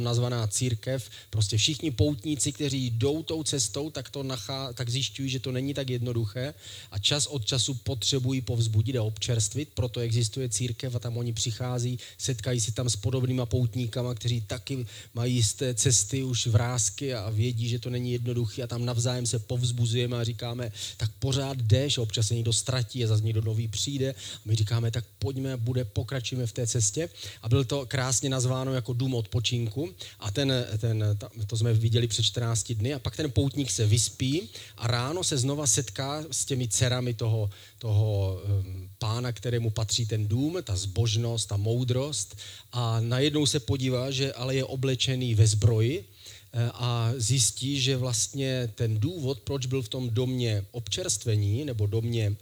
nazvaná církev, prostě všichni poutníci, kteří jdou tou cestou, tak to nachá, tak zjišťují, že to není tak jednoduché a čas od času potřebují povzbudit a občerstvit, proto existuje církev a tam oni přichází, setkají se tam s podobnýma poutníkama, kteří taky mají z té cesty už vrázky a vědí, že to není jednoduché a tam navzájem se povzbuzujeme a říkáme, tak pořád jdeš, občas se někdo ztratí a zase někdo nový přijde a my říkáme, tak pojďme, bude, pokračujeme v té cestě. A byl to krásně nazváno jako dům odpočinku, a ten, ten, to jsme viděli před 14 dny a pak ten poutník se vyspí a ráno se znova setká s těmi dcerami toho, toho um, pána, kterému patří ten dům, ta zbožnost, ta moudrost. A najednou se podívá, že ale je oblečený ve zbroji eh, a zjistí, že vlastně ten důvod, proč byl v tom domě občerstvení nebo domě,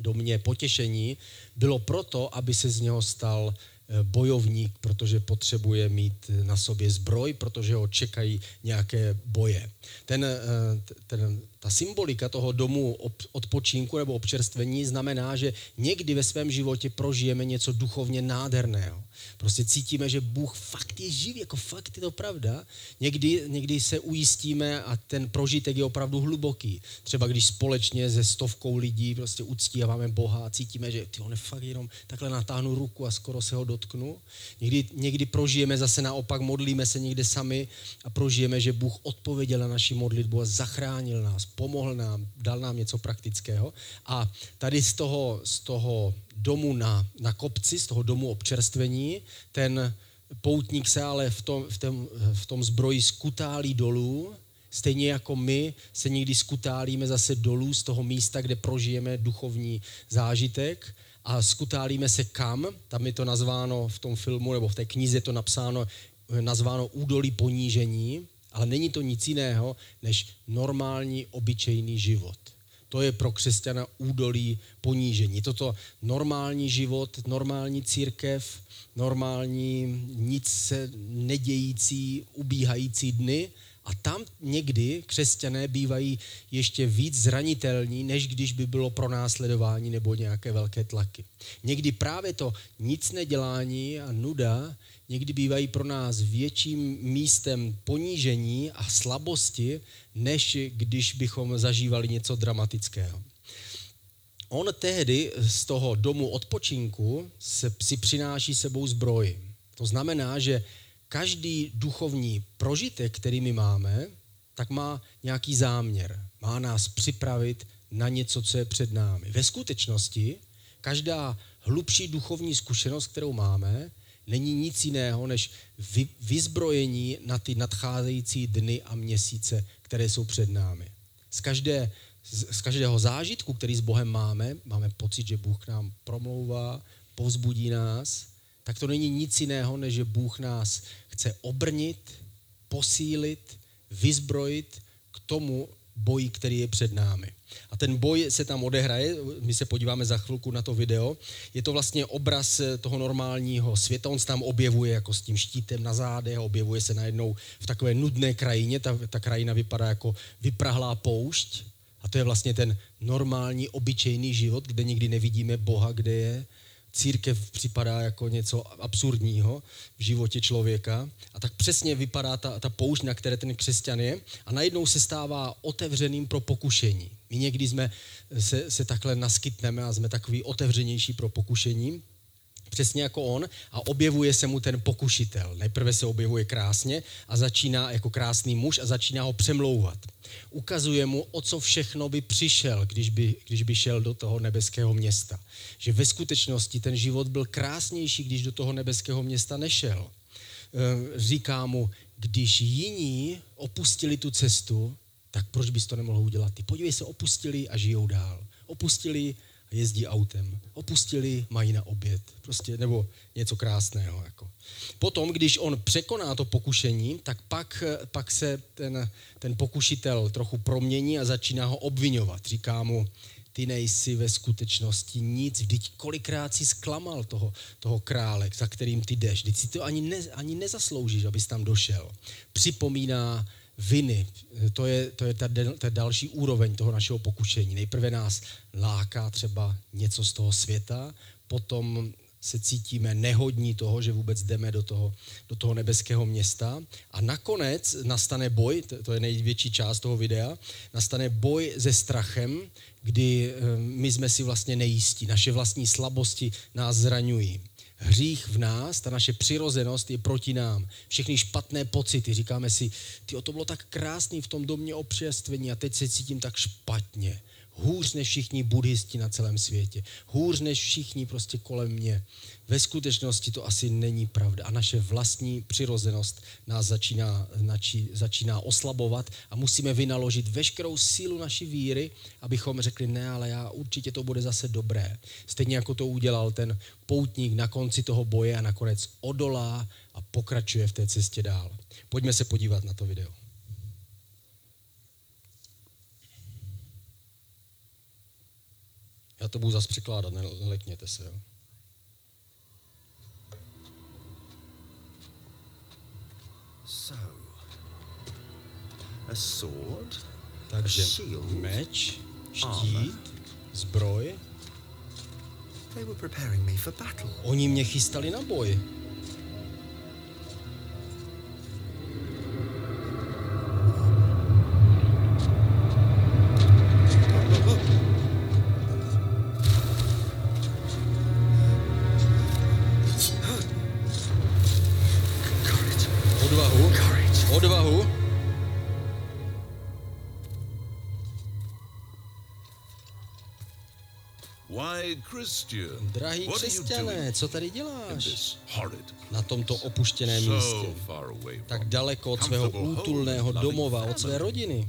domě potěšení, bylo proto, aby se z něho stal bojovník, protože potřebuje mít na sobě zbroj, protože ho čekají nějaké boje. Ten, eh, ten, ta symbolika toho domu odpočinku nebo občerstvení znamená, že někdy ve svém životě prožijeme něco duchovně nádherného. Prostě cítíme, že Bůh fakt je živý, jako fakt je to pravda. Někdy, někdy se ujistíme a ten prožitek je opravdu hluboký. Třeba když společně se stovkou lidí prostě uctíváme Boha a cítíme, že ty on je fakt jenom takhle natáhnu ruku a skoro se ho dotknu. Někdy, někdy prožijeme zase naopak, modlíme se někde sami a prožijeme, že Bůh odpověděl na naši modlitbu a zachránil nás, pomohl nám, dal nám něco praktického. A tady z toho, z toho domu na, na kopci, z toho domu občerstvení, ten poutník se ale v tom, v tom, v tom zbroji skutálí dolů, stejně jako my se někdy skutálíme zase dolů z toho místa, kde prožijeme duchovní zážitek a skutálíme se kam, tam je to nazváno v tom filmu, nebo v té knize je to napsáno, nazváno údolí ponížení, ale není to nic jiného, než normální, obyčejný život. To je pro křesťana údolí ponížení. Toto normální život, normální církev, normální, nic se nedějící, ubíhající dny a tam někdy křesťané bývají ještě víc zranitelní, než když by bylo pro následování nebo nějaké velké tlaky. Někdy právě to nic nedělání a nuda někdy bývají pro nás větším místem ponížení a slabosti, než když bychom zažívali něco dramatického. On tehdy z toho domu odpočinku se, si přináší sebou zbroj. To znamená, že každý duchovní prožitek, který my máme, tak má nějaký záměr. Má nás připravit na něco, co je před námi. Ve skutečnosti každá hlubší duchovní zkušenost, kterou máme, není nic jiného než vy, vyzbrojení na ty nadcházející dny a měsíce, které jsou před námi. Z, každé, z, z každého zážitku, který s Bohem máme, máme pocit, že Bůh k nám promlouvá, povzbudí nás, tak to není nic jiného, než že Bůh nás chce obrnit, posílit, vyzbrojit k tomu boji, který je před námi. A ten boj se tam odehraje, my se podíváme za chvilku na to video. Je to vlastně obraz toho normálního světa, on se tam objevuje jako s tím štítem na zádech, objevuje se najednou v takové nudné krajině, ta, ta krajina vypadá jako vyprahlá poušť. A to je vlastně ten normální, obyčejný život, kde nikdy nevidíme Boha, kde je církev připadá jako něco absurdního v životě člověka. A tak přesně vypadá ta, ta poušť, na které ten křesťan je. A najednou se stává otevřeným pro pokušení. My někdy jsme se, se takhle naskytneme a jsme takový otevřenější pro pokušení přesně jako on a objevuje se mu ten pokušitel. Nejprve se objevuje krásně a začíná jako krásný muž a začíná ho přemlouvat. Ukazuje mu, o co všechno by přišel, když by, když by šel do toho nebeského města. Že ve skutečnosti ten život byl krásnější, když do toho nebeského města nešel. E, říká mu, když jiní opustili tu cestu, tak proč bys to nemohl udělat? Ty podívej se, opustili a žijou dál. Opustili jezdí autem. Opustili, mají na oběd. Prostě, nebo něco krásného. Jako. Potom, když on překoná to pokušení, tak pak, pak se ten, ten pokušitel trochu promění a začíná ho obvinovat. Říká mu, ty nejsi ve skutečnosti nic, vždyť kolikrát si zklamal toho, toho krále, za kterým ty jdeš, vždyť si to ani, ne, ani nezasloužíš, abys tam došel. Připomíná viny. To je, to je ta, ta další úroveň toho našeho pokušení. Nejprve nás láká třeba něco z toho světa, potom se cítíme nehodní toho, že vůbec jdeme do toho, do toho nebeského města. A nakonec nastane boj, to je největší část toho videa, nastane boj se strachem, kdy eh, my jsme si vlastně nejistí, naše vlastní slabosti nás zraňují. Hřích v nás, ta naše přirozenost je proti nám. Všechny špatné pocity, říkáme si, ty to bylo tak krásný v tom domě občerstvení a teď se cítím tak špatně hůř než všichni buddhisti na celém světě, hůř než všichni prostě kolem mě. Ve skutečnosti to asi není pravda a naše vlastní přirozenost nás začíná, nači, začíná oslabovat a musíme vynaložit veškerou sílu naší víry, abychom řekli, ne, ale já určitě to bude zase dobré. Stejně jako to udělal ten poutník na konci toho boje a nakonec odolá a pokračuje v té cestě dál. Pojďme se podívat na to video. Já to budu zase překládat, nelekněte se. Jo. So, a sword, Takže a shield, meč, štít, zbroj. They were preparing me for battle. Oni mě chystali na boj. Drahý křesťané, co tady děláš na tomto opuštěném místě? Tak daleko od svého útulného domova, od své rodiny.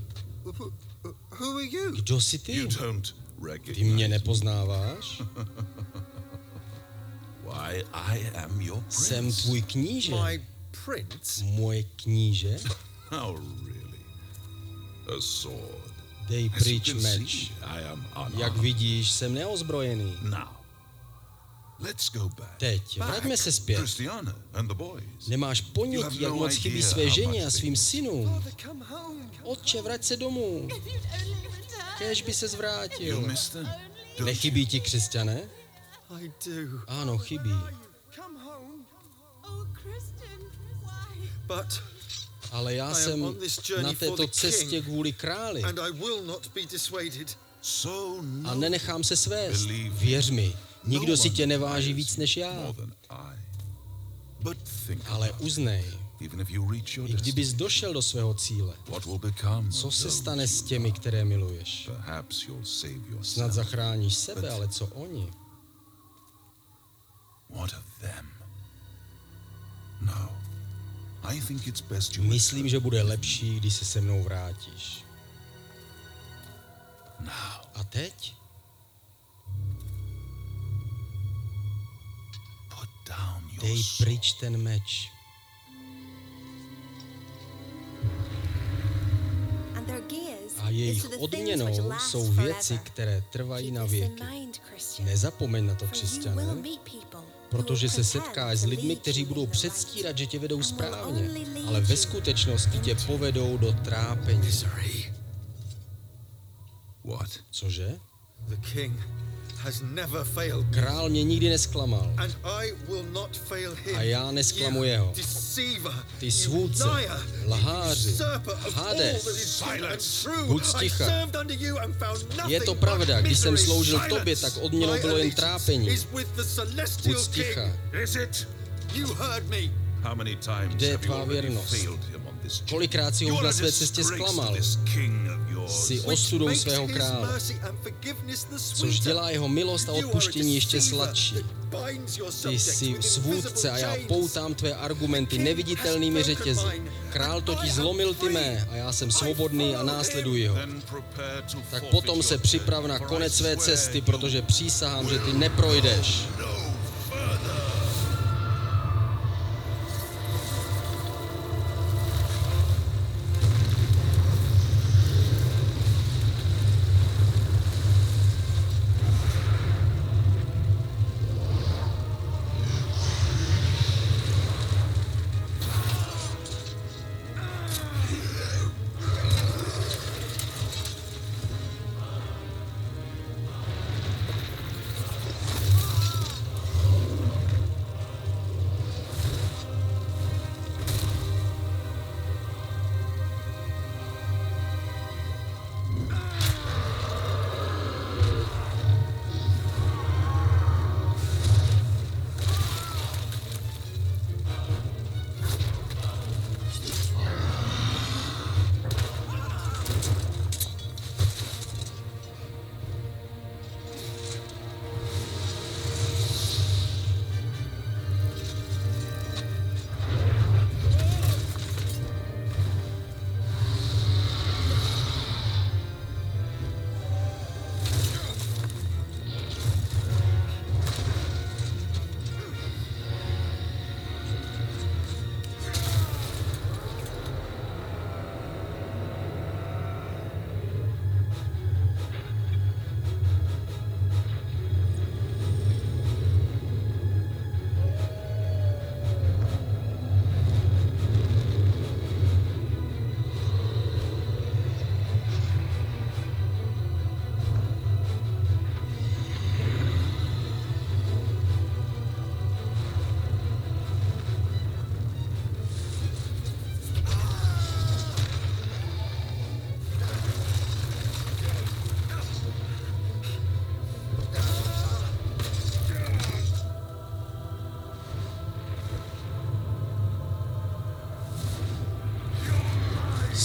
Kdo jsi ty? Ty mě nepoznáváš? Jsem tvůj kníže. Moje kníže? Dej pryč meč. Jak vidíš, jsem neozbrojený. Teď, vraťme se zpět. Nemáš ponětí, jak moc chybí své ženě a svým synům. Otče, vrať se domů. Kéž by se zvrátil. Nechybí ti křesťané? Ano, chybí. But ale já jsem na této cestě kvůli králi a nenechám se svést. Věř mi, nikdo si tě neváží víc než já. Ale uznej, i kdybys došel do svého cíle, co se stane s těmi, které miluješ? Snad zachráníš sebe, ale co oni? No. Myslím, že bude lepší, když se se mnou vrátíš. A teď? Dej pryč ten meč. A jejich odměnou jsou věci, které trvají na věky. Nezapomeň na to, křesťané protože se setkáš s lidmi, kteří budou předstírat, že tě vedou správně, ale ve skutečnosti tě povedou do trápení. Cože? Král mě nikdy nesklamal. A já nesklamu jeho. Ty svůdce, lháři, Hades, buď sticha. Je to pravda, když jsem sloužil tobě, tak odměnou bylo jen trápení. Buď sticha. Kde je tvá věrnost? Kolikrát si ho na své cestě zklamal? Jsi ostudou svého krále, což dělá jeho milost a odpuštění ještě sladší. Ty jsi svůdce a já poutám tvé argumenty neviditelnými řetězy. Král totiž zlomil ty mé a já jsem svobodný a následuji ho. Tak potom se připrav na konec své cesty, protože přísahám, že ty neprojdeš.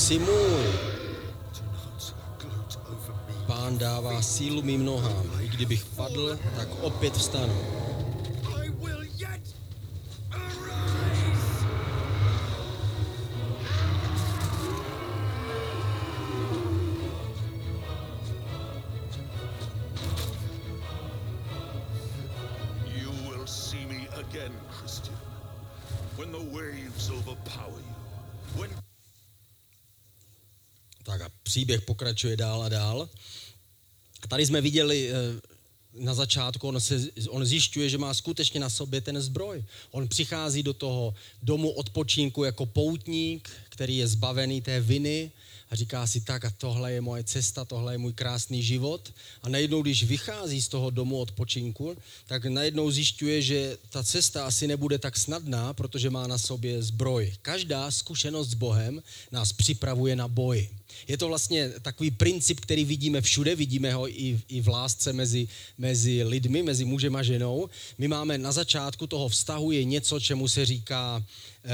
Jsi můj. Pán dává sílu mým nohám. I kdybych padl, tak opět vstanu. Příběh pokračuje dál a dál. Tady jsme viděli eh, na začátku, on, se, on zjišťuje, že má skutečně na sobě ten zbroj. On přichází do toho domu odpočinku jako poutník, který je zbavený té viny a říká si tak a tohle je moje cesta, tohle je můj krásný život. A najednou, když vychází z toho domu odpočinku, tak najednou zjišťuje, že ta cesta asi nebude tak snadná, protože má na sobě zbroj. Každá zkušenost s Bohem nás připravuje na boj. Je to vlastně takový princip, který vidíme všude, vidíme ho i, i v lásce mezi, mezi lidmi, mezi mužem a ženou. My máme na začátku toho vztahu je něco, čemu se říká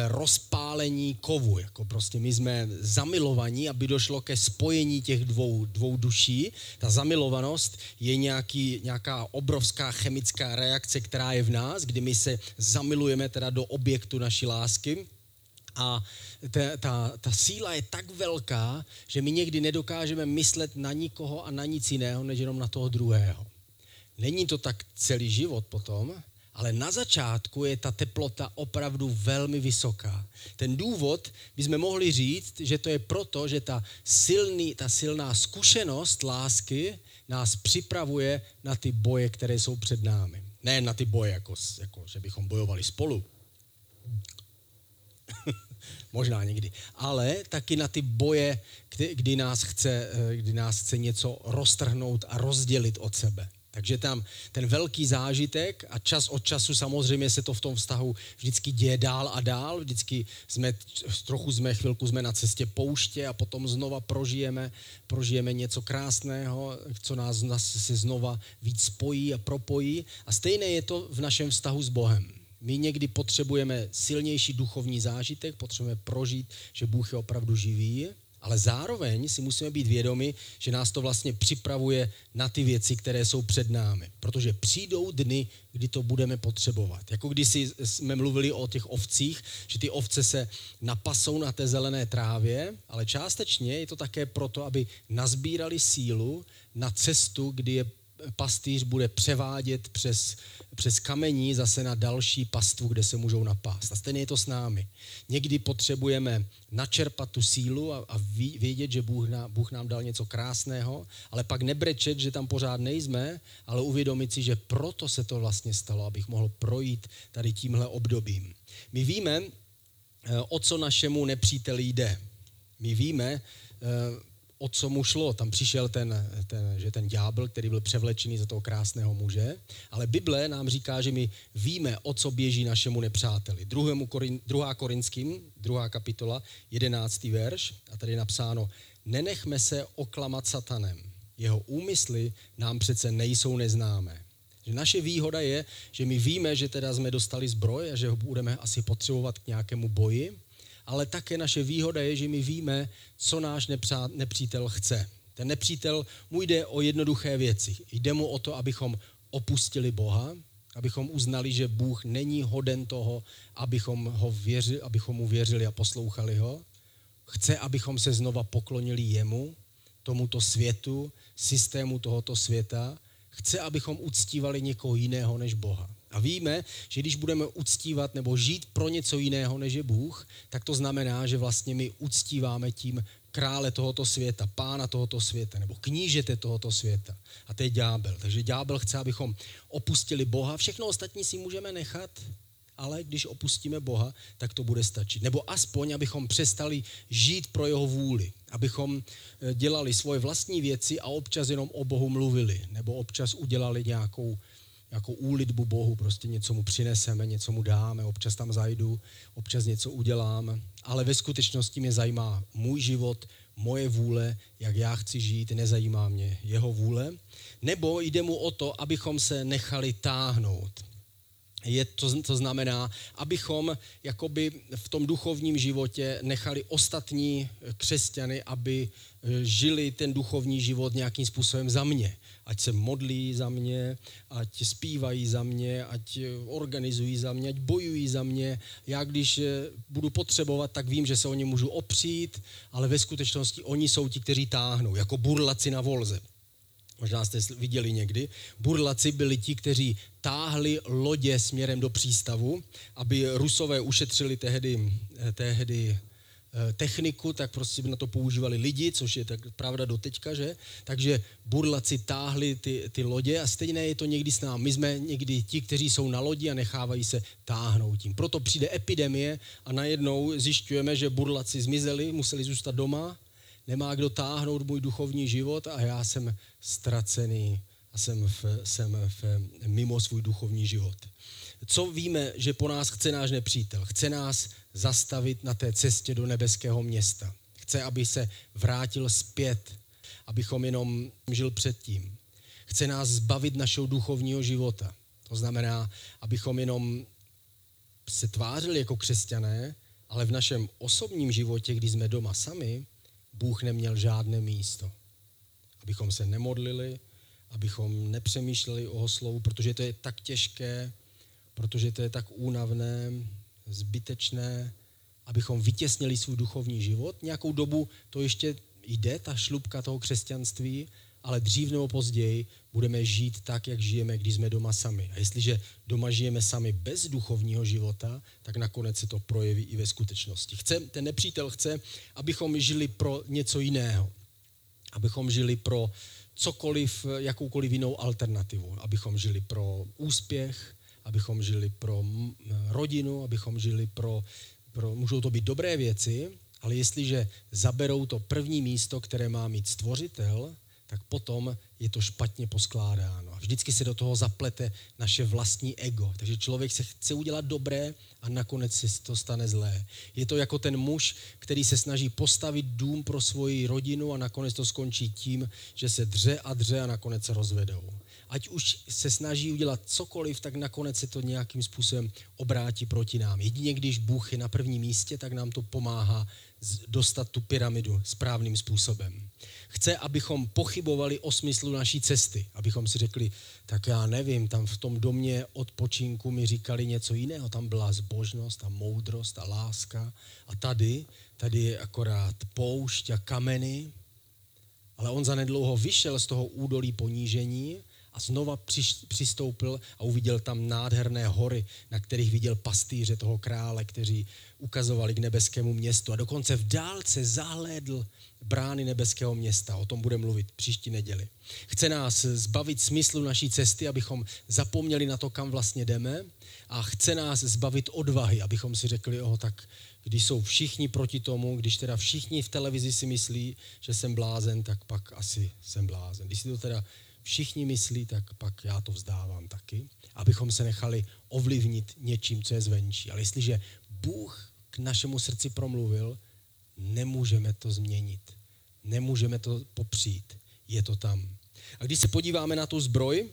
rozpálení kovu. Jako prostě my jsme zamilovaní, aby došlo ke spojení těch dvou, dvou duší. Ta zamilovanost je nějaký, nějaká obrovská chemická reakce, která je v nás, kdy my se zamilujeme teda do objektu naší lásky. A ta, ta, ta síla je tak velká, že my někdy nedokážeme myslet na nikoho a na nic jiného, než jenom na toho druhého. Není to tak celý život potom, ale na začátku je ta teplota opravdu velmi vysoká. Ten důvod bychom mohli říct, že to je proto, že ta, silný, ta silná zkušenost lásky nás připravuje na ty boje, které jsou před námi. Ne na ty boje, jako, jako že bychom bojovali spolu, možná někdy, ale taky na ty boje, kdy, kdy, nás chce, eh, kdy nás chce něco roztrhnout a rozdělit od sebe. Takže tam ten velký zážitek a čas od času samozřejmě se to v tom vztahu vždycky děje dál a dál. Vždycky jsme, trochu jsme, chvilku jsme na cestě pouště a potom znova prožijeme, prožijeme něco krásného, co nás, nás se znova víc spojí a propojí. A stejné je to v našem vztahu s Bohem. My někdy potřebujeme silnější duchovní zážitek, potřebujeme prožít, že Bůh je opravdu živý, ale zároveň si musíme být vědomi, že nás to vlastně připravuje na ty věci, které jsou před námi. Protože přijdou dny, kdy to budeme potřebovat. Jako když jsme mluvili o těch ovcích, že ty ovce se napasou na té zelené trávě, ale částečně je to také proto, aby nazbírali sílu na cestu, kdy je pastýř bude převádět přes, přes kamení zase na další pastvu, kde se můžou napást. A stejně je to s námi. Někdy potřebujeme načerpat tu sílu a, a vědět, že Bůh, na, Bůh nám dal něco krásného, ale pak nebrečet, že tam pořád nejsme, ale uvědomit si, že proto se to vlastně stalo, abych mohl projít tady tímhle obdobím. My víme, eh, o co našemu nepříteli jde. My víme, eh, o co mu šlo. Tam přišel ten, ten, že ten ďábel, který byl převlečený za toho krásného muže, ale Bible nám říká, že my víme, o co běží našemu nepřáteli. Druhému Korin, druhá Korinským, druhá kapitola, jedenáctý verš, a tady je napsáno, nenechme se oklamat satanem. Jeho úmysly nám přece nejsou neznámé. Že naše výhoda je, že my víme, že teda jsme dostali zbroj a že ho budeme asi potřebovat k nějakému boji, ale také naše výhoda je, že my víme, co náš nepřítel chce. Ten nepřítel mu jde o jednoduché věci. Jde mu o to, abychom opustili Boha, abychom uznali, že Bůh není hoden toho, abychom, ho věřili, abychom mu věřili a poslouchali ho. Chce, abychom se znova poklonili jemu, tomuto světu, systému tohoto světa. Chce, abychom uctívali někoho jiného než Boha. A víme, že když budeme uctívat nebo žít pro něco jiného než je Bůh, tak to znamená, že vlastně my uctíváme tím krále tohoto světa, pána tohoto světa, nebo knížete tohoto světa. A to je ďábel. Takže ďábel chce, abychom opustili Boha. Všechno ostatní si můžeme nechat, ale když opustíme Boha, tak to bude stačit. Nebo aspoň, abychom přestali žít pro jeho vůli. Abychom eh, dělali svoje vlastní věci a občas jenom o Bohu mluvili. Nebo občas udělali nějakou jako úlitbu Bohu, prostě něco mu přineseme, něco mu dáme, občas tam zajdu, občas něco udělám, ale ve skutečnosti mě zajímá můj život, moje vůle, jak já chci žít, nezajímá mě jeho vůle, nebo jde mu o to, abychom se nechali táhnout. je to, to znamená, abychom jakoby v tom duchovním životě nechali ostatní křesťany, aby e, žili ten duchovní život nějakým způsobem za mě. Ať se modlí za mě, ať zpívají za mě, ať e, organizují za mě, ať bojují za mě. Já když e, budu potřebovat, tak vím, že se o ně můžu opřít, ale ve skutečnosti oni jsou ti, kteří táhnou, jako burlaci na volze. Možná jste viděli někdy. Burlaci byli ti, kteří táhli lodě směrem do přístavu, aby Rusové ušetřili tehdy, eh, tehdy eh, techniku, tak prostě na to používali lidi, což je tak pravda do teďka, že? Takže burlaci táhli ty, ty lodě a stejné je to někdy s námi. My jsme někdy ti, kteří jsou na lodi a nechávají se táhnout tím. Proto přijde epidemie a najednou zjišťujeme, že burlaci zmizeli, museli zůstat doma nemá kdo táhnout můj duchovní život a já jsem ztracený a jsem, v, jsem v, mimo svůj duchovní život. Co víme, že po nás chce náš nepřítel? Chce nás zastavit na té cestě do nebeského města. Chce, aby se vrátil zpět, abychom jenom žil předtím. Chce nás zbavit našeho duchovního života. To znamená, abychom jenom se tvářili jako křesťané, ale v našem osobním životě, kdy jsme doma sami, Bůh neměl žádné místo. Abychom se nemodlili, abychom nepřemýšleli o slovu, protože to je tak těžké, protože to je tak únavné, zbytečné, abychom vytěsnili svůj duchovní život. Nějakou dobu to ještě jde, ta šlubka toho křesťanství, ale dřív nebo později budeme žít tak, jak žijeme, když jsme doma sami. A jestliže doma žijeme sami bez duchovního života, tak nakonec se to projeví i ve skutečnosti. Chce, ten nepřítel chce, abychom žili pro něco jiného. Abychom žili pro cokoliv, jakoukoliv jinou alternativu. Abychom žili pro úspěch, abychom žili pro rodinu, abychom žili pro, pro můžou to být dobré věci, ale jestliže zaberou to první místo, které má mít stvořitel, tak potom je to špatně poskládáno. A vždycky se do toho zaplete naše vlastní ego. Takže člověk se chce udělat dobré a nakonec se to stane zlé. Je to jako ten muž, který se snaží postavit dům pro svoji rodinu a nakonec to skončí tím, že se dře a dře a nakonec se rozvedou. Ať už se snaží udělat cokoliv, tak nakonec se to nějakým způsobem obrátí proti nám. Jedině když Bůh je na prvním místě, tak nám to pomáhá dostat tu pyramidu správným způsobem. Chce, abychom pochybovali o smyslu naší cesty. Abychom si řekli, tak já nevím, tam v tom domě odpočinku mi říkali něco jiného. Tam byla zbožnost a moudrost a láska. A tady, tady je akorát poušť a kameny. Ale on zanedlouho vyšel z toho údolí ponížení a znova přistoupil a uviděl tam nádherné hory, na kterých viděl pastýře toho krále, kteří ukazovali k nebeskému městu. A dokonce v dálce zahlédl brány nebeského města. O tom bude mluvit příští neděli. Chce nás zbavit smyslu naší cesty, abychom zapomněli na to, kam vlastně jdeme a chce nás zbavit odvahy, abychom si řekli, oho, tak když jsou všichni proti tomu, když teda všichni v televizi si myslí, že jsem blázen, tak pak asi jsem blázen. Když si to teda všichni myslí, tak pak já to vzdávám taky, abychom se nechali ovlivnit něčím, co je zvenčí. Ale jestliže Bůh k našemu srdci promluvil, nemůžeme to změnit. Nemůžeme to popřít. Je to tam. A když se podíváme na tu zbroj,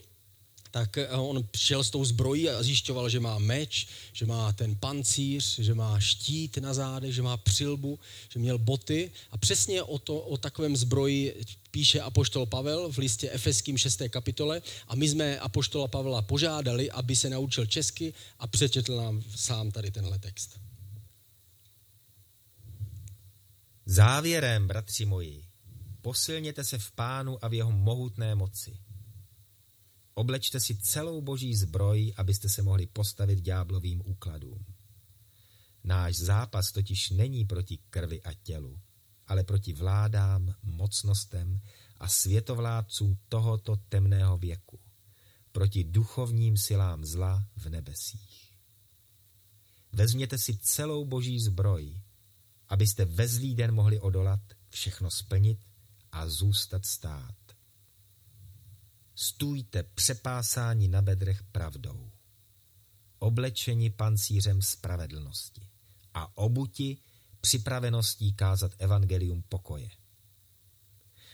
tak eh, on šel s tou zbrojí a zjišťoval, že má meč, že má ten pancíř, že má štít na zádech, že má přilbu, že měl boty. A přesně o, to, o takovém zbroji píše apoštol Pavel v listě Efeským 6. kapitole a my jsme apoštola Pavla požádali, aby se naučil česky a přečetl nám sám tady tenhle text. Závěrem, bratři moji, posilněte se v pánu a v jeho mohutné moci. Oblečte si celou boží zbroj, abyste se mohli postavit ďáblovým úkladům. Náš zápas totiž není proti krvi a tělu, ale proti vládám, mocnostem a světovládcům tohoto temného věku, proti duchovním silám zla v nebesích. Vezměte si celou boží zbroj, abyste ve zlý den mohli odolat, všechno splnit a zůstat stát. Stůjte přepásání na bedrech pravdou, oblečeni pancířem spravedlnosti a obuti připraveností kázat evangelium pokoje.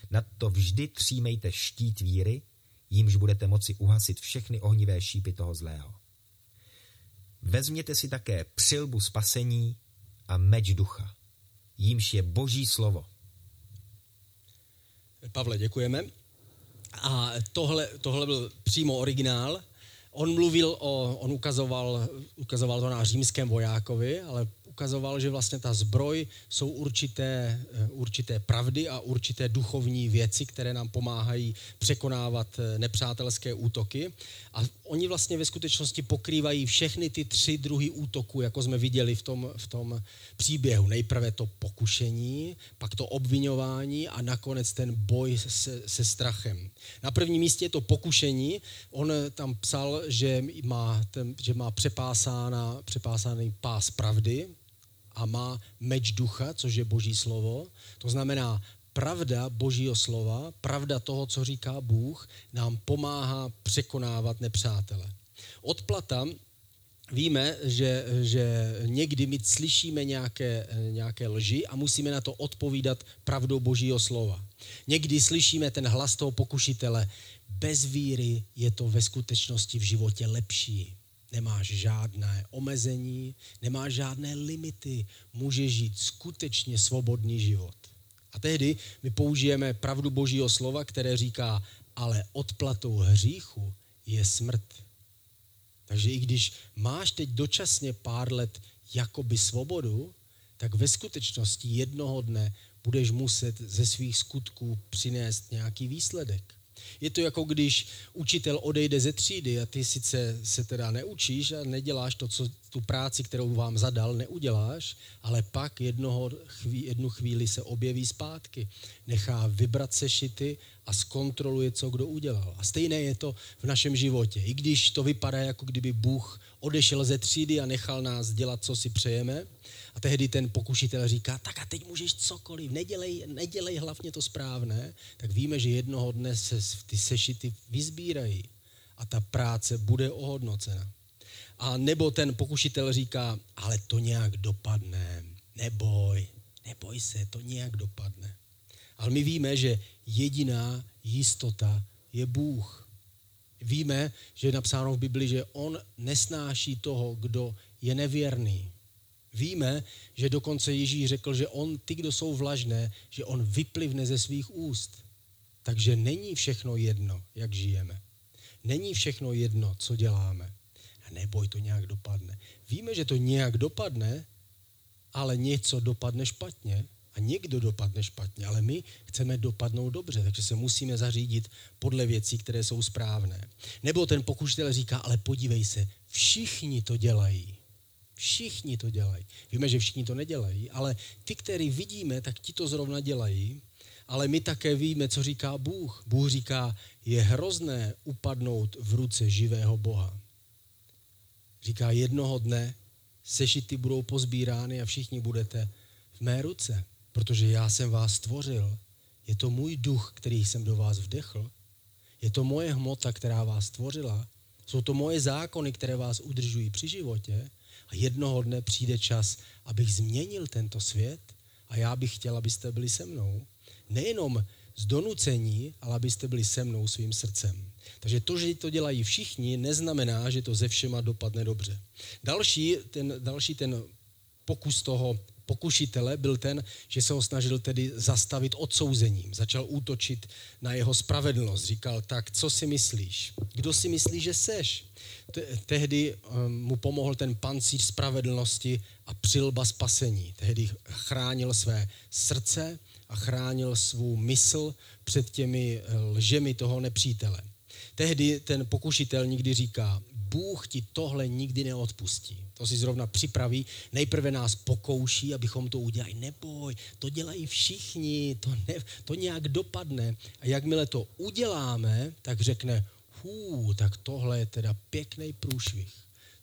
Nad to vždy třímejte štít víry, jímž budete moci uhasit všechny ohnivé šípy toho zlého. Vezměte si také přilbu spasení a meč ducha. Jímž je boží slovo. Pavle, děkujeme. A tohle, tohle byl přímo originál. On mluvil o, on ukazoval, ukazoval to na římském vojákovi, ale ukazoval, že vlastně ta zbroj jsou určité, eh, určité pravdy a určité duchovní věci, které nám pomáhají překonávat eh, nepřátelské útoky. A oni vlastně ve skutečnosti pokrývají všechny ty tři druhy útoků, jako jsme viděli v tom, v tom příběhu. Nejprve to pokušení, pak to obvinování a nakonec ten boj se, se strachem. Na prvním místě je to pokušení. On tam psal, že má, ten, že má přepásána, přepásaný pás pravdy, a má meč ducha, což je boží slovo. To znamená, pravda božího slova, pravda toho, co říká Bůh, nám pomáhá překonávat nepřátele. Odplata víme, že, že někdy my slyšíme nějaké, nějaké lži a musíme na to odpovídat pravdou božího slova. Někdy slyšíme ten hlas toho pokušitele, bez víry je to ve skutečnosti v životě lepší nemáš žádné omezení, nemáš žádné limity, můžeš žít skutečně svobodný život. A tehdy my použijeme pravdu Božího slova, které říká, ale odplatou hříchu je smrt. Takže i když máš teď dočasně pár let jakoby svobodu, tak ve skutečnosti jednoho dne budeš muset ze svých skutků přinést nějaký výsledek. Je to jako když učitel odejde ze třídy a ty sice se teda neučíš a neděláš to, co tu práci, kterou vám zadal, neuděláš, ale pak jednoho chví, jednu chvíli se objeví zpátky. Nechá vybrat sešity a zkontroluje, co kdo udělal. A stejné je to v našem životě. I když to vypadá, jako kdyby Bůh odešel ze třídy a nechal nás dělat, co si přejeme, a tehdy ten pokušitel říká, tak a teď můžeš cokoliv, nedělej, nedělej hlavně to správné, tak víme, že jednoho dne se ty sešity vyzbírají a ta práce bude ohodnocena. A nebo ten pokušitel říká, ale to nějak dopadne, neboj, neboj se, to nějak dopadne. Ale my víme, že jediná jistota je Bůh. Víme, že je napsáno v Bibli, že on nesnáší toho, kdo je nevěrný. Víme, že dokonce Ježíš řekl, že on, ty, kdo jsou vlažné, že on vyplivne ze svých úst. Takže není všechno jedno, jak žijeme. Není všechno jedno, co děláme. A neboj, to nějak dopadne. Víme, že to nějak dopadne, ale něco dopadne špatně a někdo dopadne špatně, ale my chceme dopadnout dobře, takže se musíme zařídit podle věcí, které jsou správné. Nebo ten pokušitel říká, ale podívej se, všichni to dělají. Všichni to dělají. Víme, že všichni to nedělají, ale ty, který vidíme, tak ti to zrovna dělají. Ale my také víme, co říká Bůh. Bůh říká, je hrozné upadnout v ruce živého Boha. Říká, jednoho dne sešity budou pozbírány a všichni budete v mé ruce, protože já jsem vás stvořil. Je to můj duch, který jsem do vás vdechl. Je to moje hmota, která vás stvořila. Jsou to moje zákony, které vás udržují při životě. A jednoho dne přijde čas, abych změnil tento svět a já bych chtěl, abyste byli se mnou. Nejenom z donucení, ale abyste byli se mnou svým srdcem. Takže to, že to dělají všichni, neznamená, že to ze všema dopadne dobře. Další ten, další ten pokus toho pokušitele byl ten, že se ho snažil tedy zastavit odsouzením. Začal útočit na jeho spravedlnost. Říkal, tak co si myslíš? Kdo si myslí, že seš? tehdy um, mu pomohl ten pancíř spravedlnosti a přilba spasení. Tehdy chránil své srdce a chránil svou mysl před těmi eh, lžemi toho nepřítele. Tehdy ten pokušitel nikdy říká, Bůh ti tohle nikdy neodpustí. To si zrovna připraví, nejprve nás pokouší, abychom to udělali. Neboj, to dělají všichni, to, ne, to nějak dopadne. A jakmile to uděláme, tak řekne, hů, tak tohle je teda pěkný průšvih.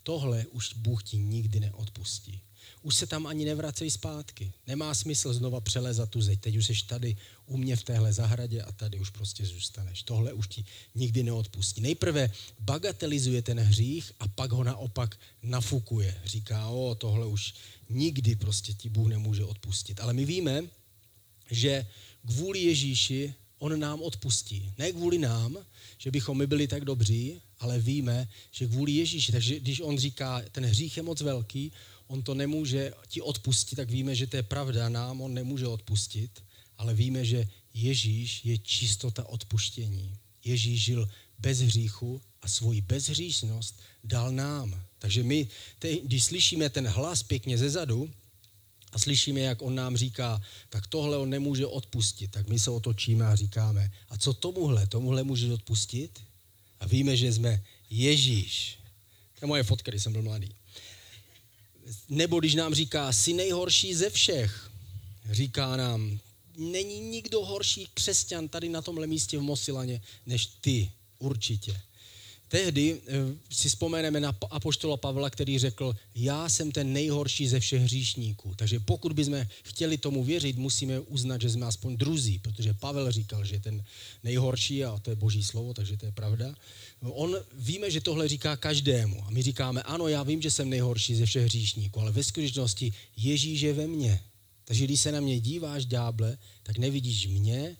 Tohle už Bůh ti nikdy neodpustí. Už se tam ani nevracej zpátky. Nemá smysl znova přelezat tu zeď. Teď už jsi tady u mě v téhle zahradě a tady už prostě zůstaneš. Tohle už ti nikdy neodpustí. Nejprve bagatelizuje ten hřích a pak ho naopak nafukuje. Říká, o, tohle už nikdy prostě ti Bůh nemůže odpustit. Ale my víme, že kvůli Ježíši on nám odpustí. Ne kvůli nám, že bychom my byli tak dobří, ale víme, že kvůli Ježíši. Takže když on říká, ten hřích je moc velký, on to nemůže ti odpustit, tak víme, že to je pravda, nám on nemůže odpustit, ale víme, že Ježíš je čistota odpuštění. Ježíš žil bez hříchu a svoji bezhříšnost dal nám. Takže my, když slyšíme ten hlas pěkně ze zadu a slyšíme, jak on nám říká, tak tohle on nemůže odpustit, tak my se otočíme a říkáme, a co tomuhle, tomuhle můžeš odpustit? A víme, že jsme Ježíš. To je moje fotka, když jsem byl mladý. Nebo když nám říká, jsi nejhorší ze všech, říká nám, není nikdo horší křesťan tady na tomhle místě v Mosilaně, než ty, určitě. Tehdy eh, si vzpomeneme na apoštola Pavla, který řekl, já jsem ten nejhorší ze všech hříšníků. Takže pokud bychom chtěli tomu věřit, musíme uznat, že jsme aspoň druzí, protože Pavel říkal, že je ten nejhorší a to je boží slovo, takže to je pravda. On víme, že tohle říká každému a my říkáme, ano, já vím, že jsem nejhorší ze všech hříšníků, ale ve skutečnosti Ježíš je ve mně. Takže když se na mě díváš, ďáble, tak nevidíš mě,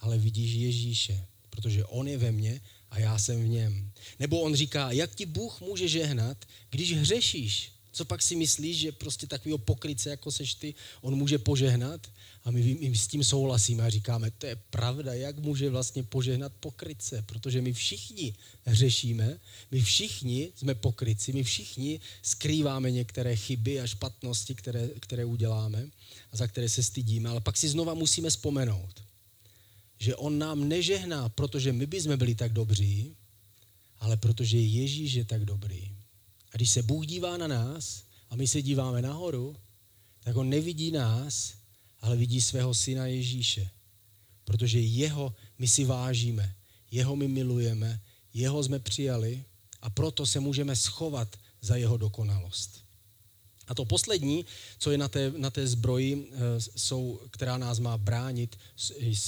ale vidíš Ježíše, protože on je ve mně a já jsem v něm. Nebo on říká, jak ti Bůh může žehnat, když hřešíš? Co pak si myslíš, že prostě takového pokryce, jako seš ty, on může požehnat? A my, my s tím souhlasíme a říkáme, to je pravda, jak může vlastně požehnat pokryce, protože my všichni hřešíme, my všichni jsme pokryci, my všichni skrýváme některé chyby a špatnosti, které, které uděláme a za které se stydíme, ale pak si znova musíme vzpomenout, že on nám nežehná, protože my bychom byli tak dobří, ale protože Ježíš je tak dobrý. A když se Bůh dívá na nás a my se díváme nahoru, tak on nevidí nás, ale vidí svého syna Ježíše. Protože jeho my si vážíme, jeho my milujeme, jeho jsme přijali a proto se můžeme schovat za jeho dokonalost. A to poslední, co je na té, na té zbroji, eh, jsou, která nás má bránit,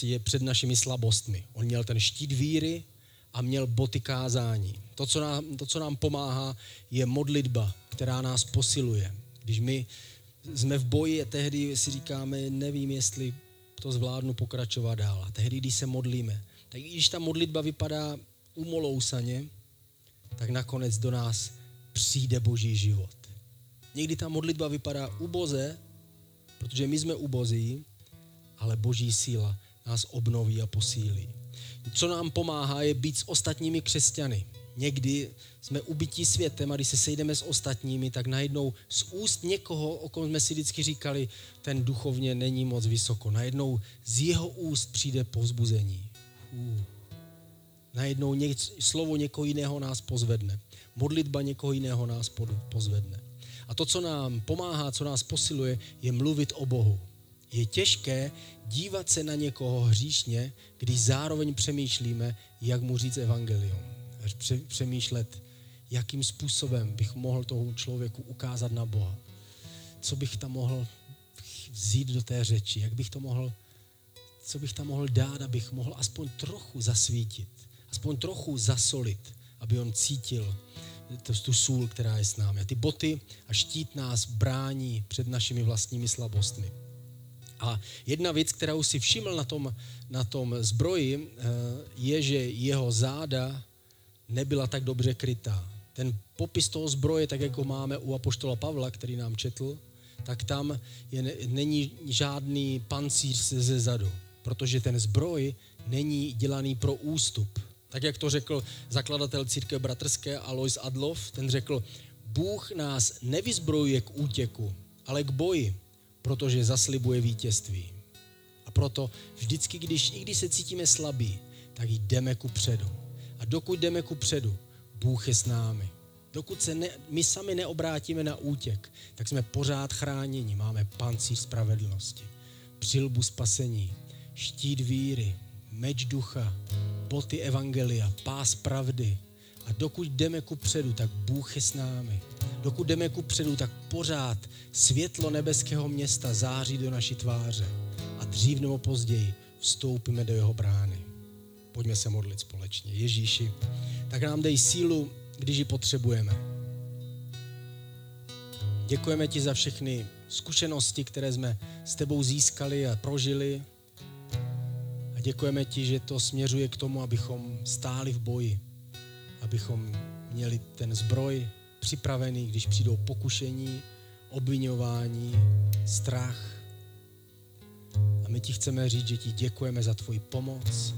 je před našimi slabostmi. On měl ten štít víry a měl boty kázání. To co, nám, to, co nám pomáhá, je modlitba, která nás posiluje. Když my jsme v boji a tehdy si říkáme, nevím, jestli to zvládnu pokračovat dál. A tehdy, když se modlíme, tak když ta modlitba vypadá umolousaně, tak nakonec do nás přijde boží život. Někdy ta modlitba vypadá uboze, protože my jsme ubozí, ale boží síla nás obnoví a posílí. Co nám pomáhá, je být s ostatními křesťany. Někdy jsme ubytí světem a když se sejdeme s ostatními, tak najednou z úst někoho, o kom jsme si vždycky říkali, ten duchovně není moc vysoko. Najednou z jeho úst přijde povzbuzení. Uh. Najednou něk, slovo někoho jiného nás pozvedne. Modlitba někoho jiného nás pozvedne. A to, co nám pomáhá, co nás posiluje, je mluvit o Bohu. Je těžké dívat se na někoho hříšně, když zároveň přemýšlíme, jak mu říct evangelium. Přemýšlet, jakým způsobem bych mohl tomu člověku ukázat na Boha. Co bych tam mohl vzít do té řeči, jak bych to mohl, co bych tam mohl dát, abych mohl aspoň trochu zasvítit, aspoň trochu zasolit, aby on cítil, tu sůl, která je s námi. A ty boty a štít nás brání před našimi vlastními slabostmi. A jedna věc, kterou si všiml na tom, na tom zbroji, eh, je, že jeho záda nebyla tak dobře krytá. Ten popis toho zbroje, tak jako máme u apoštola Pavla, který nám četl, tak tam je, není žádný pancíř ze zadu, protože ten zbroj není dělaný pro ústup. Tak jak to řekl zakladatel církve bratrské Alois Adlov, ten řekl, Bůh nás nevyzbrojuje k útěku, ale k boji, protože zaslibuje vítězství. A proto vždycky, když, i když se cítíme slabí, tak jdeme ku předu. A dokud jdeme ku předu, Bůh je s námi. Dokud se ne, my sami neobrátíme na útěk, tak jsme pořád chráněni. Máme pancíř spravedlnosti, přilbu spasení, štít víry, meč ducha, boty evangelia, pás pravdy. A dokud jdeme ku předu, tak Bůh je s námi. Dokud jdeme ku předu, tak pořád světlo nebeského města září do naší tváře. A dřív nebo později vstoupíme do jeho brány. Pojďme se modlit společně. Ježíši, tak nám dej sílu, když ji potřebujeme. Děkujeme ti za všechny zkušenosti, které jsme s tebou získali a prožili děkujeme ti, že to směřuje k tomu, abychom stáli v boji, abychom měli ten zbroj připravený, když přijdou pokušení, obvinování, strach. A my ti chceme říct, že ti děkujeme za tvoji pomoc,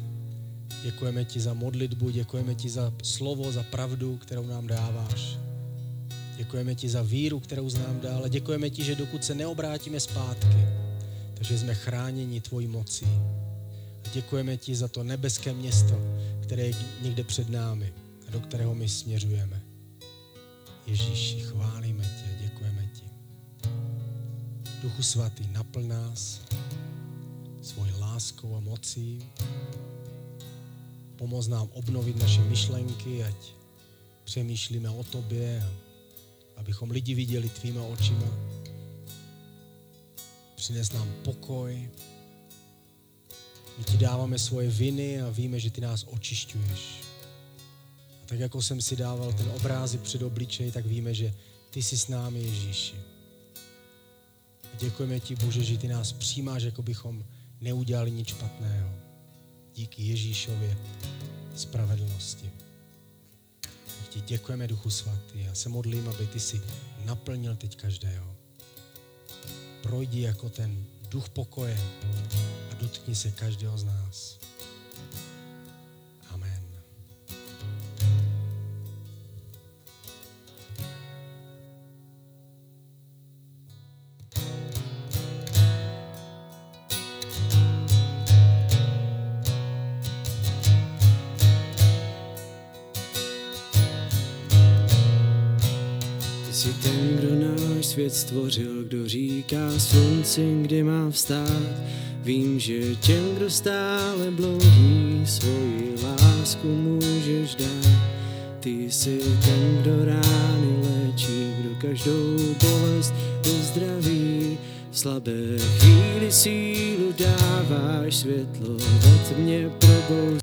děkujeme ti za modlitbu, děkujeme ti za slovo, za pravdu, kterou nám dáváš. Děkujeme ti za víru, kterou znám dál děkujeme ti, že dokud se neobrátíme zpátky, takže jsme chráněni tvojí mocí. A děkujeme ti za to nebeské město, které je někde před námi a do kterého my směřujeme. Ježíši, chválíme tě, děkujeme ti. Duchu svatý, naplň nás svojí láskou a mocí. Pomoz nám obnovit naše myšlenky, ať přemýšlíme o tobě, abychom lidi viděli tvýma očima. Přines nám pokoj. My ti dáváme svoje viny a víme, že ty nás očišťuješ. A tak jako jsem si dával ten obrázek před obličej, tak víme, že ty jsi s námi, Ježíši. A děkujeme ti, Bože, že ty nás přijímáš, jako bychom neudělali nic špatného. Díky Ježíšově spravedlnosti. Tak ti děkujeme, Duchu Svatý. Já se modlím, aby ty si naplnil teď každého. Projdi jako ten duch pokoje a dotkni se každého z nás. Stvořil, kdo říká slunci, kdy má vstát. Vím, že těm, kdo stále bloudí, svoji lásku můžeš dát. Ty jsi ten, kdo rány léčí, kdo každou bolest uzdraví. V slabé chvíli sílu dáváš světlo, ve tmě probouzí.